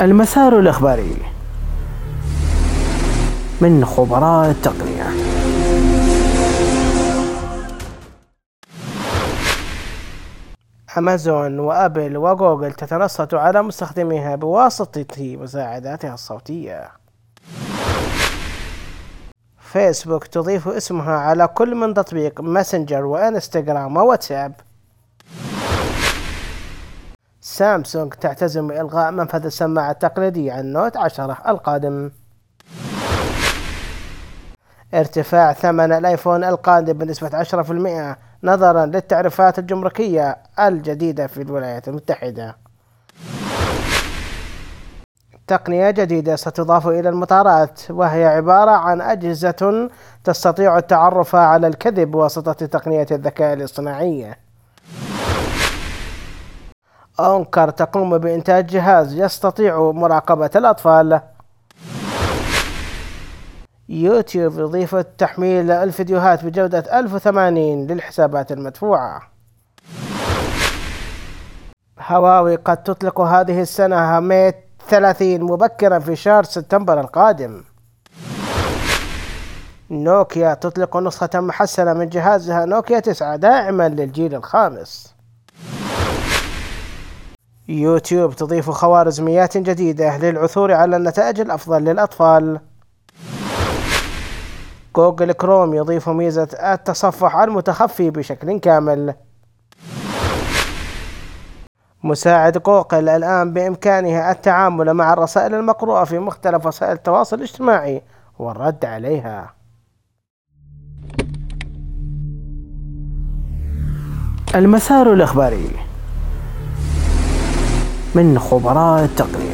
المسار الإخباري من خبراء التقنية. أمازون وأبل وجوجل تتنصت على مستخدميها بواسطة مساعداتها الصوتية. فيسبوك تضيف اسمها على كل من تطبيق ماسنجر وإنستغرام وواتساب. سامسونج تعتزم بإلغاء منفذ السماعة التقليدي عن نوت عشرة القادم. ارتفاع ثمن الآيفون القادم بنسبة 10% نظرا للتعريفات الجمركية الجديدة في الولايات المتحدة. تقنية جديدة ستضاف إلى المطارات وهي عبارة عن أجهزة تستطيع التعرف على الكذب بواسطة تقنية الذكاء الاصطناعي. أونكر تقوم بإنتاج جهاز يستطيع مراقبة الأطفال. يوتيوب يضيف تحميل الفيديوهات بجودة 1080 للحسابات المدفوعة. هواوي قد تطلق هذه السنة ميت 30 مبكرا في شهر سبتمبر القادم. نوكيا تطلق نسخة محسنة من جهازها نوكيا 9 داعما للجيل الخامس. يوتيوب تضيف خوارزميات جديدة للعثور على النتائج الأفضل للأطفال. جوجل كروم يضيف ميزة التصفح المتخفي بشكل كامل. مساعد جوجل الآن بإمكانه التعامل مع الرسائل المقروءة في مختلف وسائل التواصل الاجتماعي والرد عليها. المسار الإخباري. من خبراء التقنية